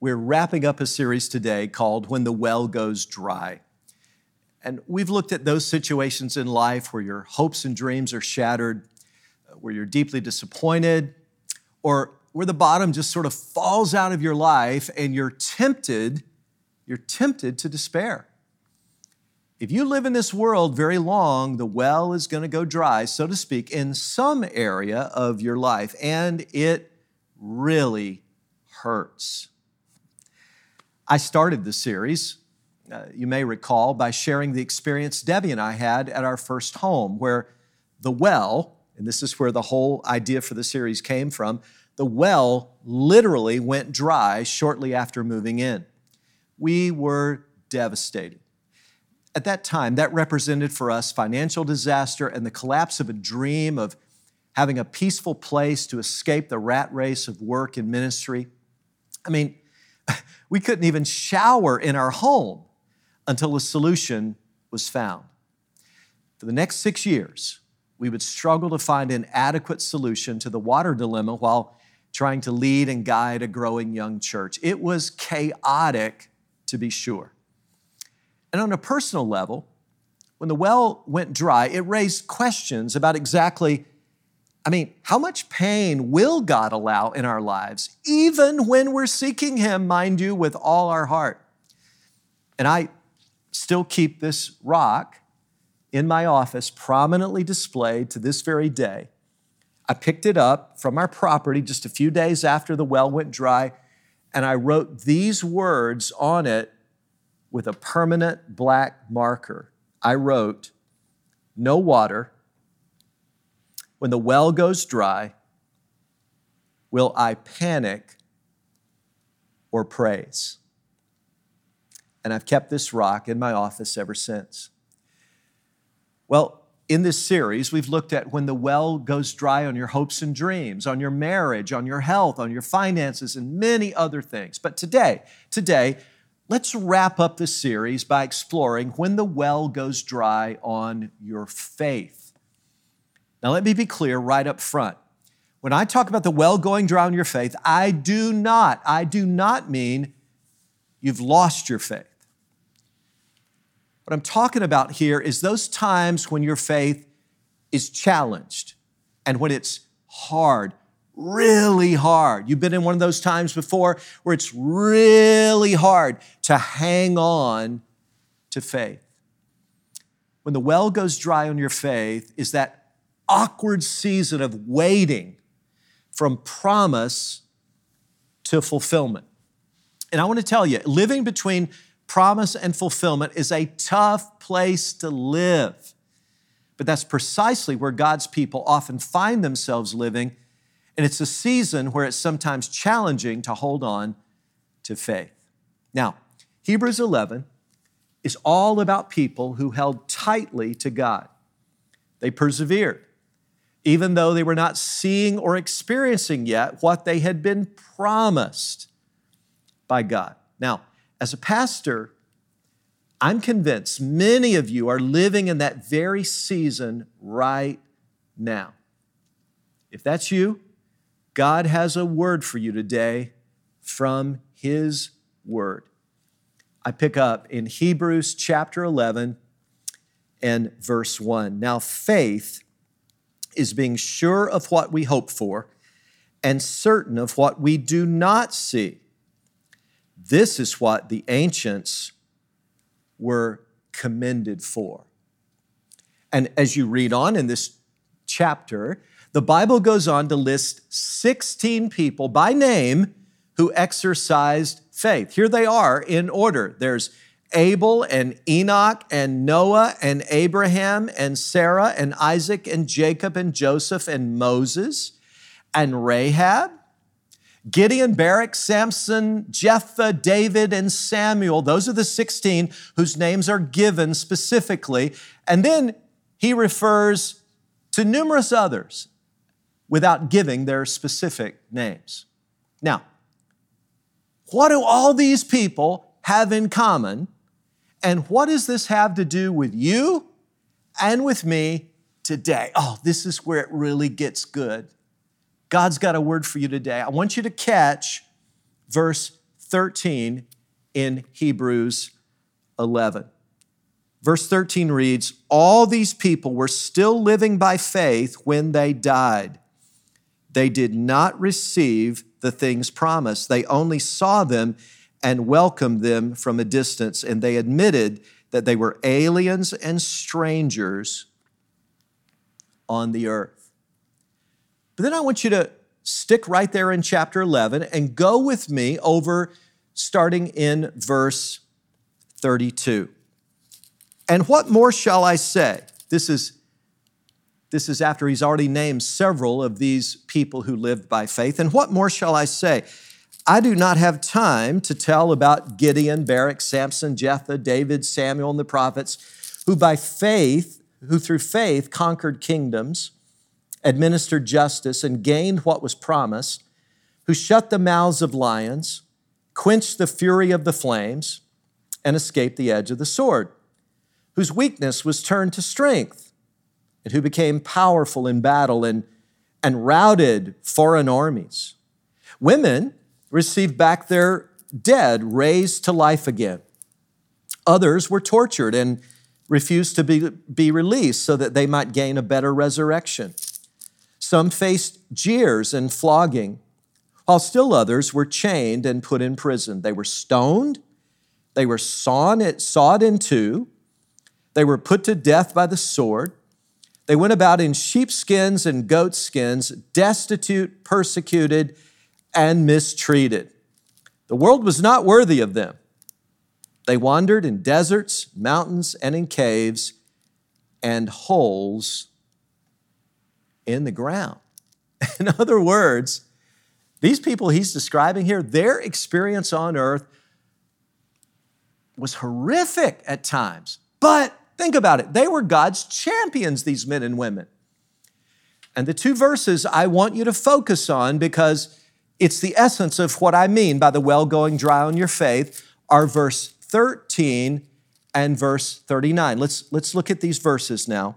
We're wrapping up a series today called When the Well Goes Dry. And we've looked at those situations in life where your hopes and dreams are shattered, where you're deeply disappointed, or where the bottom just sort of falls out of your life and you're tempted, you're tempted to despair. If you live in this world very long, the well is going to go dry, so to speak, in some area of your life, and it really hurts. I started the series, uh, you may recall, by sharing the experience Debbie and I had at our first home, where the well, and this is where the whole idea for the series came from, the well literally went dry shortly after moving in. We were devastated. At that time, that represented for us financial disaster and the collapse of a dream of having a peaceful place to escape the rat race of work and ministry. I mean, we couldn't even shower in our home until a solution was found. For the next six years, we would struggle to find an adequate solution to the water dilemma while trying to lead and guide a growing young church. It was chaotic, to be sure. And on a personal level, when the well went dry, it raised questions about exactly I mean, how much pain will God allow in our lives, even when we're seeking Him, mind you, with all our heart? And I still keep this rock in my office prominently displayed to this very day. I picked it up from our property just a few days after the well went dry, and I wrote these words on it with a permanent black marker. I wrote, No water when the well goes dry, will I panic or praise? And I've kept this rock in my office ever since. Well, in this series, we've looked at when the well goes dry on your hopes and dreams, on your marriage, on your health, on your finances, and many other things. But today, today, let's wrap up the series by exploring when the well goes dry on your faith. Now, let me be clear right up front. When I talk about the well going dry in your faith, I do not, I do not mean you've lost your faith. What I'm talking about here is those times when your faith is challenged and when it's hard, really hard. You've been in one of those times before where it's really hard to hang on to faith. When the well goes dry on your faith is that awkward season of waiting from promise to fulfillment. And I want to tell you, living between promise and fulfillment is a tough place to live. But that's precisely where God's people often find themselves living. And it's a season where it's sometimes challenging to hold on to faith. Now, Hebrews 11 is all about people who held tightly to God. They persevered even though they were not seeing or experiencing yet what they had been promised by God. Now, as a pastor, I'm convinced many of you are living in that very season right now. If that's you, God has a word for you today from His Word. I pick up in Hebrews chapter 11 and verse 1. Now, faith is being sure of what we hope for and certain of what we do not see. This is what the ancients were commended for. And as you read on in this chapter, the Bible goes on to list 16 people by name who exercised faith. Here they are in order. There's Abel and Enoch and Noah and Abraham and Sarah and Isaac and Jacob and Joseph and Moses and Rahab, Gideon, Barak, Samson, Jephthah, David, and Samuel. Those are the 16 whose names are given specifically. And then he refers to numerous others without giving their specific names. Now, what do all these people have in common? And what does this have to do with you and with me today? Oh, this is where it really gets good. God's got a word for you today. I want you to catch verse 13 in Hebrews 11. Verse 13 reads All these people were still living by faith when they died. They did not receive the things promised, they only saw them and welcomed them from a distance, and they admitted that they were aliens and strangers on the earth. But then I want you to stick right there in chapter 11 and go with me over starting in verse 32. And what more shall I say? This is, this is after he's already named several of these people who lived by faith. And what more shall I say? I do not have time to tell about Gideon, Barak, Samson, Jephthah, David, Samuel, and the prophets, who by faith, who through faith conquered kingdoms, administered justice, and gained what was promised, who shut the mouths of lions, quenched the fury of the flames, and escaped the edge of the sword whose weakness was turned to strength, and who became powerful in battle and, and routed foreign armies. Women received back their dead raised to life again. Others were tortured and refused to be, be released so that they might gain a better resurrection. Some faced jeers and flogging, while still others were chained and put in prison. They were stoned, they were sawn, sawed in two, they were put to death by the sword. They went about in sheepskins and goatskins, destitute, persecuted, and mistreated. The world was not worthy of them. They wandered in deserts, mountains, and in caves and holes in the ground. In other words, these people he's describing here, their experience on earth was horrific at times, but Think about it. They were God's champions, these men and women. And the two verses I want you to focus on because it's the essence of what I mean by the well going dry on your faith are verse 13 and verse 39. Let's, let's look at these verses now.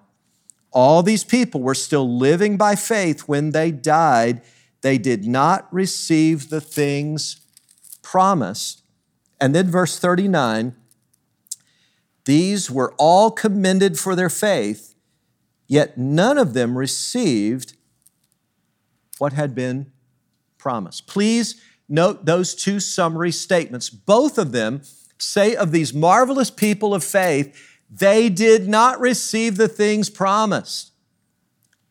All these people were still living by faith when they died. They did not receive the things promised. And then verse 39 these were all commended for their faith, yet none of them received what had been promised. Please note those two summary statements. Both of them say of these marvelous people of faith, they did not receive the things promised.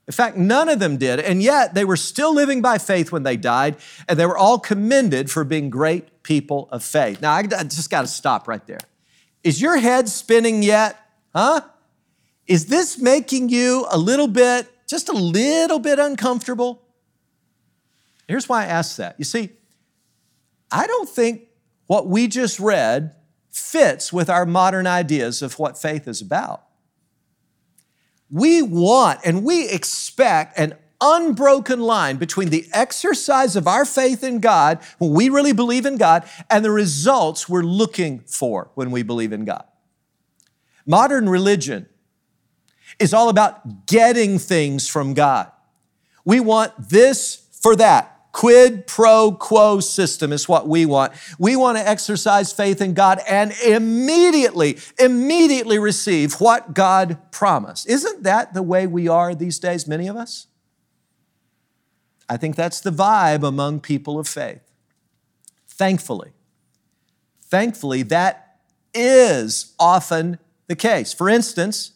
In fact, none of them did, and yet they were still living by faith when they died, and they were all commended for being great people of faith. Now, I just got to stop right there. Is your head spinning yet? Huh? Is this making you a little bit, just a little bit uncomfortable? Here's why I ask that. You see, I don't think what we just read fits with our modern ideas of what faith is about. We want and we expect an unbroken line between the exercise of our faith in God, when we really believe in God, and the results we're looking for when we believe in God. Modern religion is all about getting things from God. We want this for that. Quid pro quo system is what we want. We want to exercise faith in God and immediately, immediately receive what God promised. Isn't that the way we are these days, many of us? I think that's the vibe among people of faith. Thankfully, thankfully, that is often the case. For instance,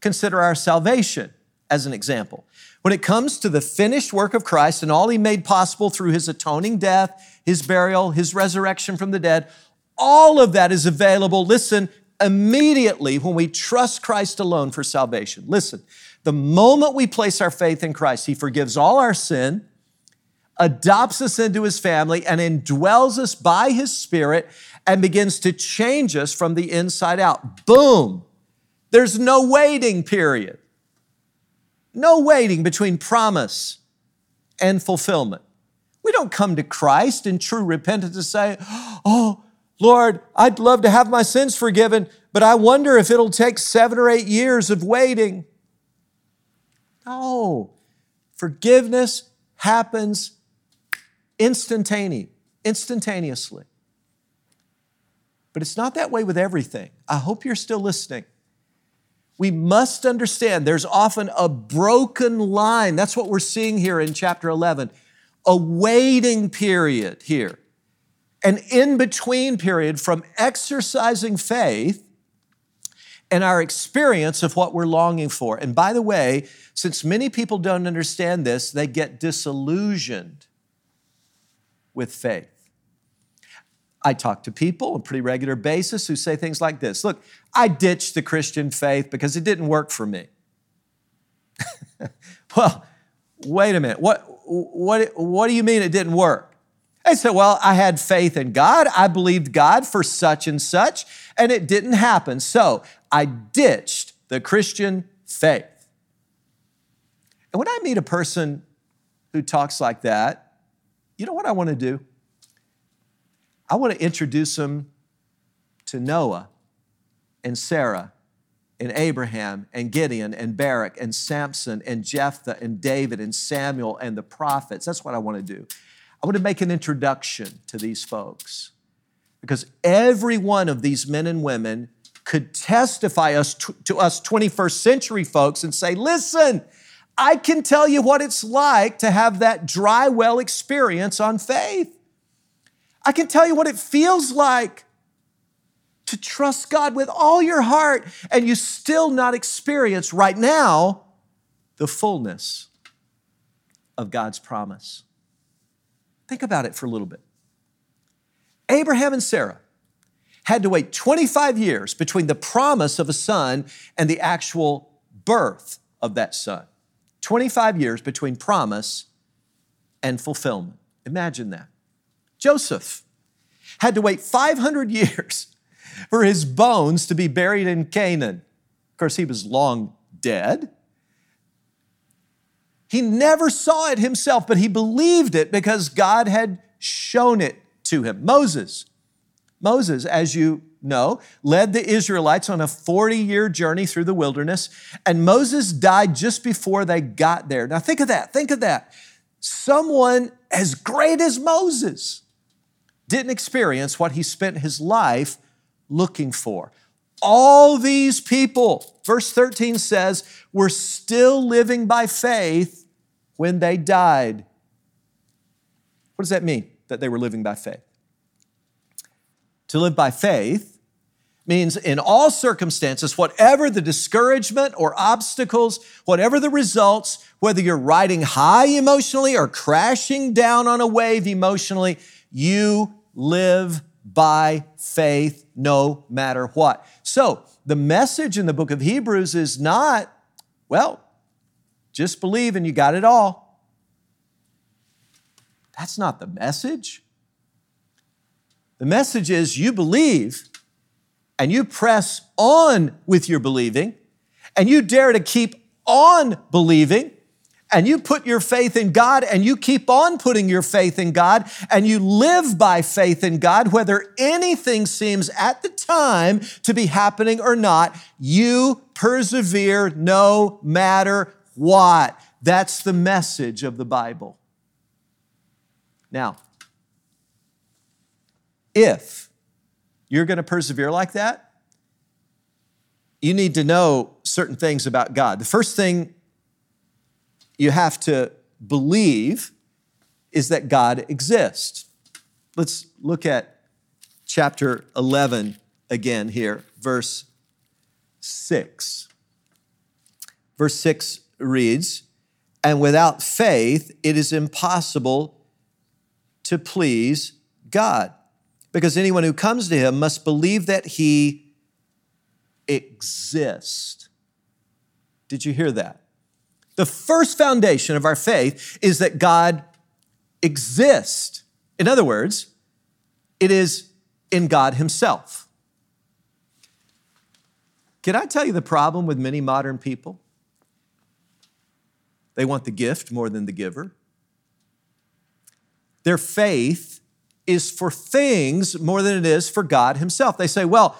consider our salvation as an example. When it comes to the finished work of Christ and all he made possible through his atoning death, his burial, his resurrection from the dead, all of that is available, listen, immediately when we trust Christ alone for salvation. Listen, the moment we place our faith in Christ, He forgives all our sin, adopts us into His family, and indwells us by His Spirit and begins to change us from the inside out. Boom! There's no waiting period. No waiting between promise and fulfillment. We don't come to Christ in true repentance to say, Oh, Lord, I'd love to have my sins forgiven, but I wonder if it'll take seven or eight years of waiting. No. Forgiveness happens instantaneously, instantaneously. But it's not that way with everything. I hope you're still listening. We must understand there's often a broken line. That's what we're seeing here in chapter 11. A waiting period here, an in between period from exercising faith and our experience of what we're longing for. And by the way, since many people don't understand this, they get disillusioned with faith. I talk to people on a pretty regular basis who say things like this Look, I ditched the Christian faith because it didn't work for me. well, wait a minute. What, what, what do you mean it didn't work? I said, Well, I had faith in God. I believed God for such and such, and it didn't happen. So I ditched the Christian faith. And when I meet a person who talks like that, you know what I want to do? I want to introduce them to Noah and Sarah and Abraham and Gideon and Barak and Samson and Jephthah and David and Samuel and the prophets. That's what I want to do. I want to make an introduction to these folks because every one of these men and women could testify us to us 21st century folks and say, listen, I can tell you what it's like to have that dry well experience on faith. I can tell you what it feels like to trust God with all your heart and you still not experience right now the fullness of God's promise. Think about it for a little bit. Abraham and Sarah had to wait 25 years between the promise of a son and the actual birth of that son. 25 years between promise and fulfillment. Imagine that. Joseph had to wait 500 years for his bones to be buried in Canaan. Of course, he was long dead. He never saw it himself, but he believed it because God had shown it to him. Moses, Moses, as you know, led the Israelites on a 40 year journey through the wilderness, and Moses died just before they got there. Now, think of that. Think of that. Someone as great as Moses didn't experience what he spent his life looking for. All these people, verse 13 says, were still living by faith when they died. What does that mean, that they were living by faith? To live by faith means in all circumstances, whatever the discouragement or obstacles, whatever the results, whether you're riding high emotionally or crashing down on a wave emotionally, you live by faith no matter what. So, the message in the book of Hebrews is not, well, just believe and you got it all. That's not the message. The message is you believe and you press on with your believing and you dare to keep on believing and you put your faith in God and you keep on putting your faith in God and you live by faith in God, whether anything seems at the time to be happening or not, you persevere no matter what? That's the message of the Bible. Now, if you're going to persevere like that, you need to know certain things about God. The first thing you have to believe is that God exists. Let's look at chapter 11 again here, verse 6. Verse 6 reads, And without faith, it is impossible to please God. Because anyone who comes to him must believe that he exists. Did you hear that? The first foundation of our faith is that God exists. In other words, it is in God Himself. Can I tell you the problem with many modern people? They want the gift more than the giver. Their faith is for things more than it is for God Himself. They say, well,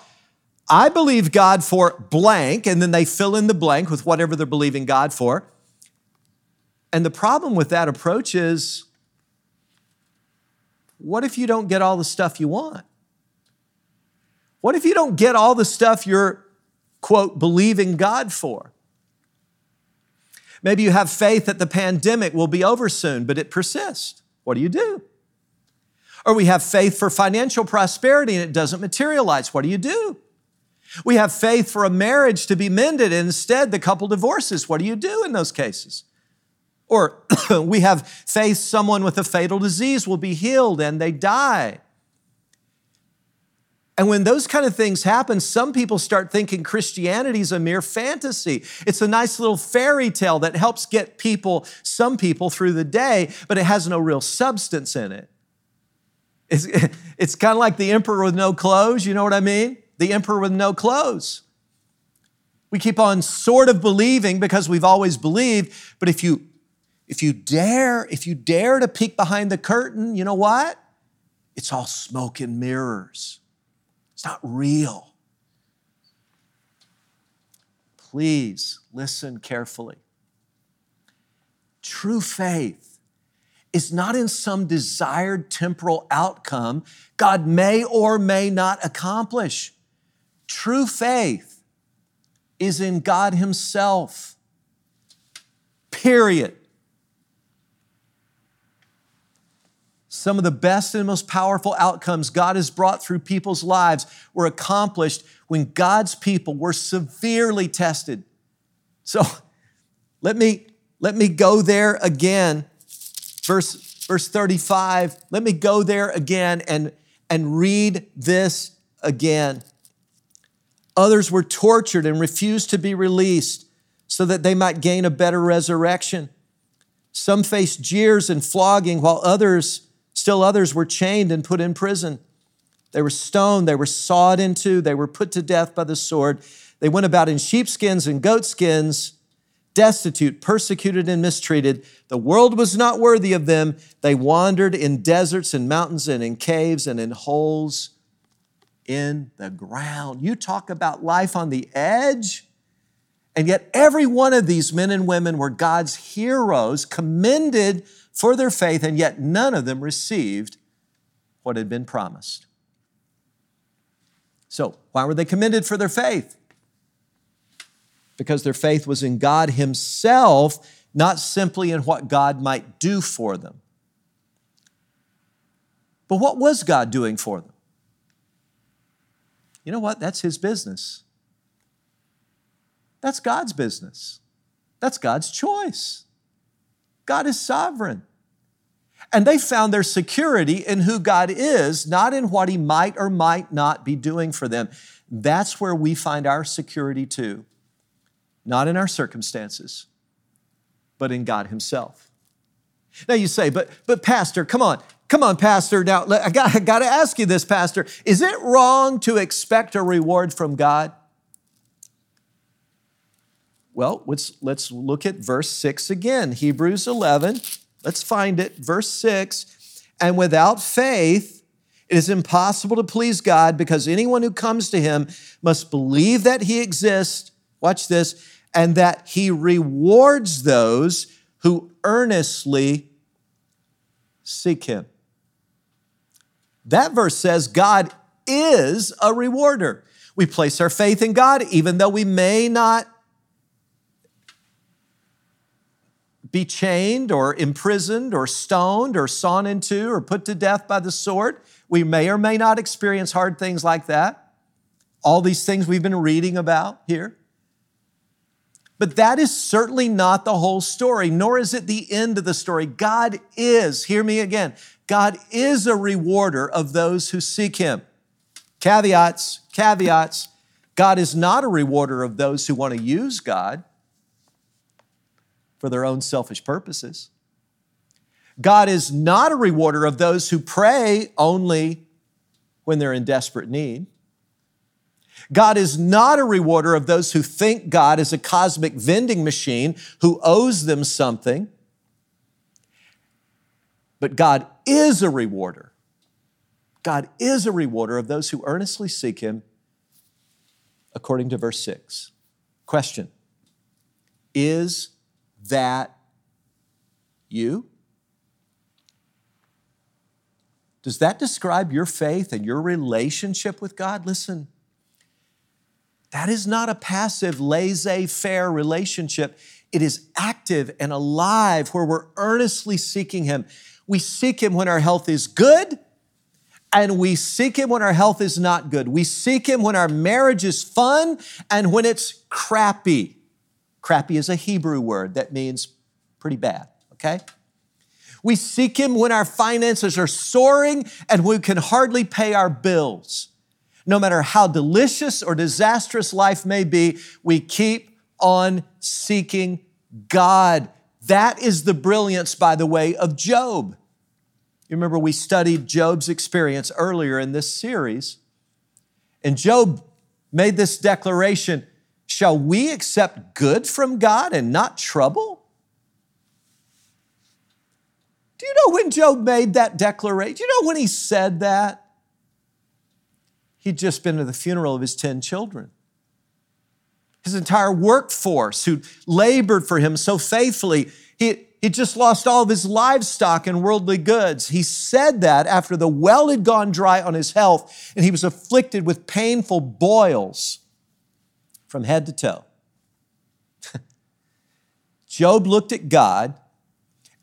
I believe God for blank, and then they fill in the blank with whatever they're believing God for. And the problem with that approach is what if you don't get all the stuff you want? What if you don't get all the stuff you're, quote, believing God for? Maybe you have faith that the pandemic will be over soon, but it persists. What do you do? Or we have faith for financial prosperity and it doesn't materialize. What do you do? We have faith for a marriage to be mended and instead the couple divorces. What do you do in those cases? Or we have faith someone with a fatal disease will be healed and they die. And when those kind of things happen, some people start thinking Christianity is a mere fantasy. It's a nice little fairy tale that helps get people, some people, through the day, but it has no real substance in it. It's, it's kind of like the emperor with no clothes, you know what I mean? The emperor with no clothes. We keep on sort of believing because we've always believed, but if you if you dare, if you dare to peek behind the curtain, you know what? It's all smoke and mirrors. It's not real. Please listen carefully. True faith is not in some desired temporal outcome God may or may not accomplish. True faith is in God Himself. Period. Some of the best and most powerful outcomes God has brought through people's lives were accomplished when God's people were severely tested. So let me, let me go there again. Verse, verse 35, let me go there again and, and read this again. Others were tortured and refused to be released so that they might gain a better resurrection. Some faced jeers and flogging, while others Still others were chained and put in prison. They were stoned, they were sawed into, they were put to death by the sword. They went about in sheepskins and goatskins, destitute, persecuted, and mistreated. The world was not worthy of them. They wandered in deserts and mountains and in caves and in holes in the ground. You talk about life on the edge. And yet, every one of these men and women were God's heroes, commended for their faith, and yet none of them received what had been promised. So, why were they commended for their faith? Because their faith was in God Himself, not simply in what God might do for them. But what was God doing for them? You know what? That's His business. That's God's business. That's God's choice. God is sovereign. And they found their security in who God is, not in what He might or might not be doing for them. That's where we find our security too, not in our circumstances, but in God Himself. Now you say, but, but Pastor, come on, come on, Pastor. Now I got, I got to ask you this, Pastor. Is it wrong to expect a reward from God? Well, let's, let's look at verse 6 again. Hebrews 11, let's find it. Verse 6 And without faith, it is impossible to please God because anyone who comes to him must believe that he exists, watch this, and that he rewards those who earnestly seek him. That verse says God is a rewarder. We place our faith in God even though we may not be chained or imprisoned or stoned or sawn in two or put to death by the sword. We may or may not experience hard things like that. All these things we've been reading about here. But that is certainly not the whole story, nor is it the end of the story. God is, hear me again, God is a rewarder of those who seek Him. Caveats, caveats. God is not a rewarder of those who want to use God for their own selfish purposes. God is not a rewarder of those who pray only when they're in desperate need. God is not a rewarder of those who think God is a cosmic vending machine who owes them something. But God is a rewarder. God is a rewarder of those who earnestly seek Him, according to verse 6. Question Is that you? Does that describe your faith and your relationship with God? Listen, That is not a passive, laissez faire relationship. It is active and alive where we're earnestly seeking Him. We seek Him when our health is good, and we seek Him when our health is not good. We seek Him when our marriage is fun and when it's crappy. Crappy is a Hebrew word that means pretty bad, okay? We seek Him when our finances are soaring and we can hardly pay our bills. No matter how delicious or disastrous life may be, we keep on seeking God. That is the brilliance, by the way, of Job. You remember we studied Job's experience earlier in this series, and Job made this declaration Shall we accept good from God and not trouble? Do you know when Job made that declaration? Do you know when he said that? He'd just been to the funeral of his 10 children. His entire workforce who labored for him so faithfully, he, he just lost all of his livestock and worldly goods. He said that after the well had gone dry on his health and he was afflicted with painful boils from head to toe. Job looked at God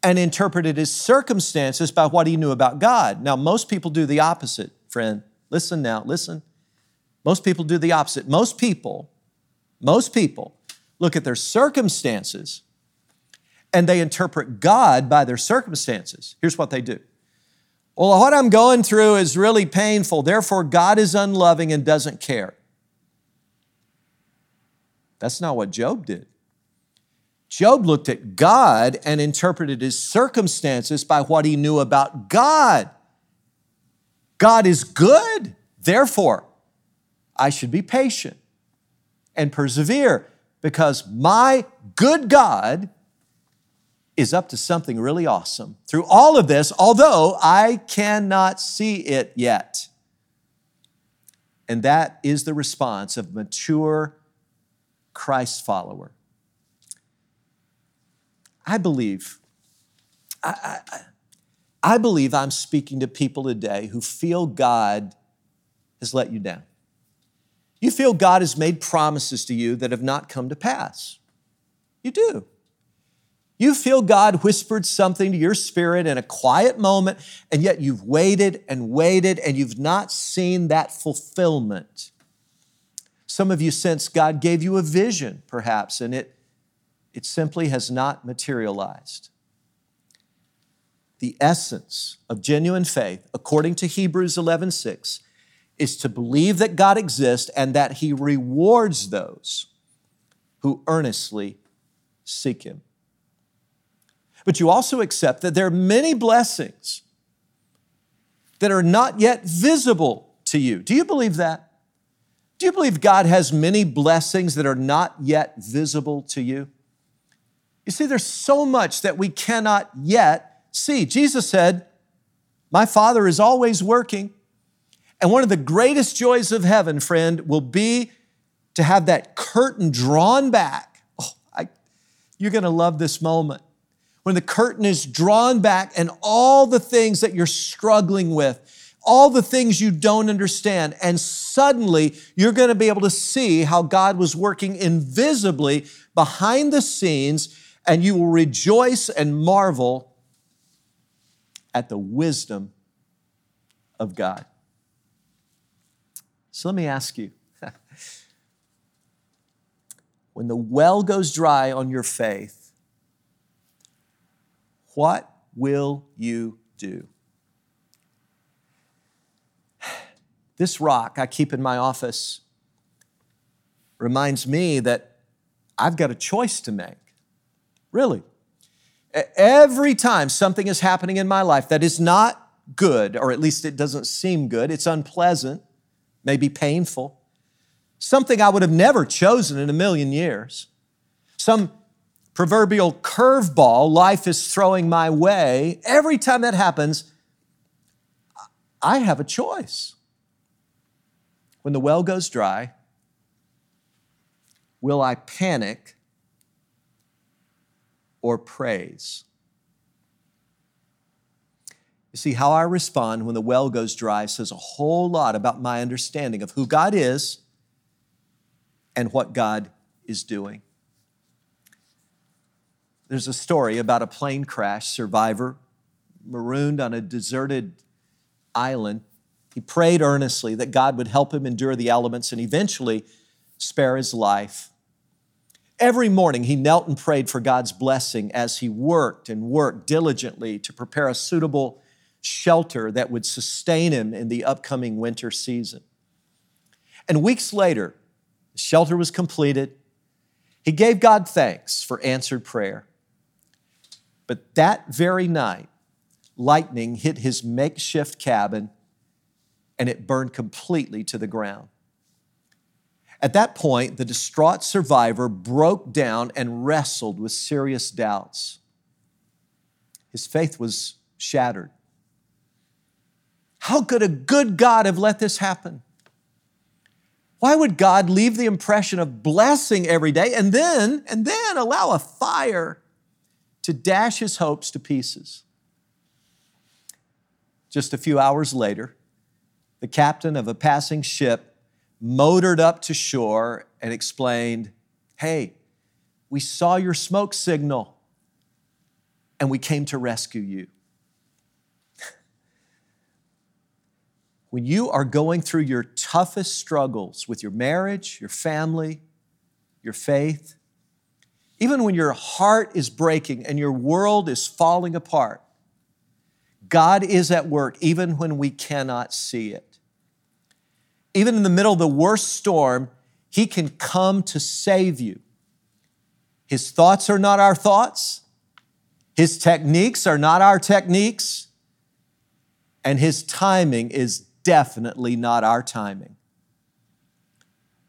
and interpreted his circumstances by what he knew about God. Now, most people do the opposite, friend. Listen now, listen. Most people do the opposite. Most people, most people look at their circumstances and they interpret God by their circumstances. Here's what they do. Well, what I'm going through is really painful, therefore, God is unloving and doesn't care. That's not what Job did. Job looked at God and interpreted his circumstances by what he knew about God. God is good, therefore, I should be patient and persevere because my good God is up to something really awesome through all of this, although I cannot see it yet. And that is the response of mature Christ follower. I believe, I, I, I believe I'm speaking to people today who feel God has let you down. You feel God has made promises to you that have not come to pass. You do. You feel God whispered something to your spirit in a quiet moment, and yet you've waited and waited and you've not seen that fulfillment. Some of you sense God gave you a vision, perhaps, and it, it simply has not materialized. The essence of genuine faith, according to Hebrews 11 6, is to believe that God exists and that He rewards those who earnestly seek Him. But you also accept that there are many blessings that are not yet visible to you. Do you believe that? Do you believe God has many blessings that are not yet visible to you? You see, there's so much that we cannot yet see. Jesus said, My Father is always working. And one of the greatest joys of heaven, friend, will be to have that curtain drawn back. Oh, I, you're going to love this moment. When the curtain is drawn back and all the things that you're struggling with, all the things you don't understand. And suddenly you're going to be able to see how God was working invisibly behind the scenes, and you will rejoice and marvel at the wisdom of God. So let me ask you when the well goes dry on your faith, what will you do? This rock I keep in my office reminds me that I've got a choice to make. Really. Every time something is happening in my life that is not good, or at least it doesn't seem good, it's unpleasant, maybe painful, something I would have never chosen in a million years, some proverbial curveball life is throwing my way, every time that happens, I have a choice when the well goes dry, will I panic or praise? You see, how I respond when the well goes dry says a whole lot about my understanding of who God is and what God is doing. There's a story about a plane crash survivor marooned on a deserted island. He prayed earnestly that God would help him endure the elements and eventually spare his life. Every morning he knelt and prayed for God's blessing as he worked and worked diligently to prepare a suitable shelter that would sustain him in the upcoming winter season. And weeks later, the shelter was completed. He gave God thanks for answered prayer. But that very night, lightning hit his makeshift cabin and it burned completely to the ground. At that point, the distraught survivor broke down and wrestled with serious doubts. His faith was shattered. How could a good God have let this happen? Why would God leave the impression of blessing every day and then and then allow a fire to dash his hopes to pieces? Just a few hours later, the captain of a passing ship motored up to shore and explained, Hey, we saw your smoke signal and we came to rescue you. when you are going through your toughest struggles with your marriage, your family, your faith, even when your heart is breaking and your world is falling apart, God is at work even when we cannot see it. Even in the middle of the worst storm, He can come to save you. His thoughts are not our thoughts, His techniques are not our techniques, and His timing is definitely not our timing.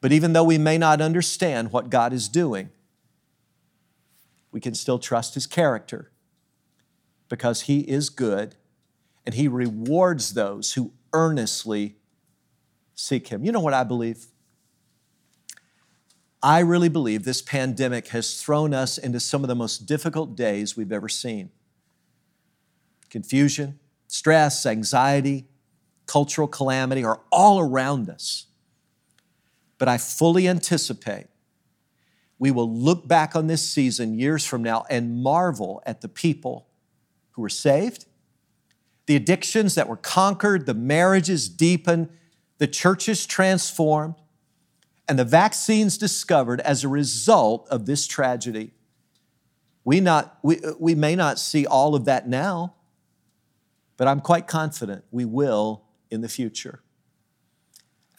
But even though we may not understand what God is doing, we can still trust His character because He is good and He rewards those who earnestly seek Him. You know what I believe? I really believe this pandemic has thrown us into some of the most difficult days we've ever seen. Confusion, stress, anxiety, cultural calamity are all around us. But I fully anticipate we will look back on this season years from now and marvel at the people who were saved, the addictions that were conquered, the marriages deepened, the churches transformed, and the vaccines discovered as a result of this tragedy. We, not, we, we may not see all of that now, but I'm quite confident we will in the future.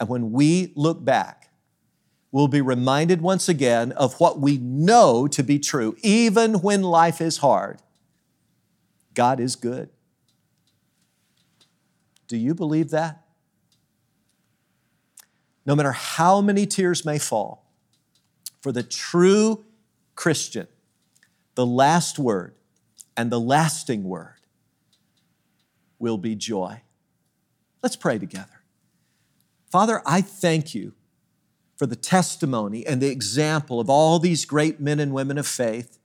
And when we look back, we'll be reminded once again of what we know to be true, even when life is hard. God is good. Do you believe that? No matter how many tears may fall, for the true Christian, the last word and the lasting word will be joy. Let's pray together. Father, I thank you for the testimony and the example of all these great men and women of faith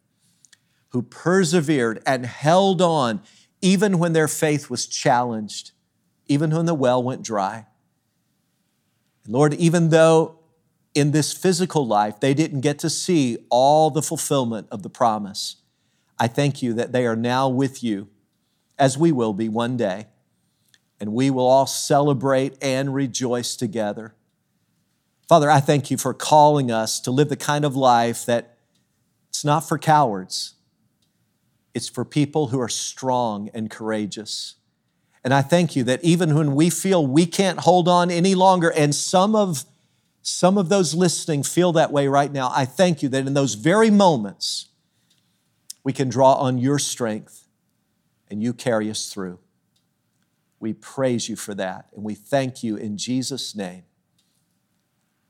who persevered and held on even when their faith was challenged, even when the well went dry. Lord, even though in this physical life they didn't get to see all the fulfillment of the promise, I thank you that they are now with you, as we will be one day, and we will all celebrate and rejoice together. Father, I thank you for calling us to live the kind of life that it's not for cowards, it's for people who are strong and courageous. And I thank you that even when we feel we can't hold on any longer, and some of some of those listening feel that way right now, I thank you that in those very moments, we can draw on your strength and you carry us through. We praise you for that and we thank you in Jesus' name.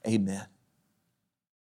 Amen.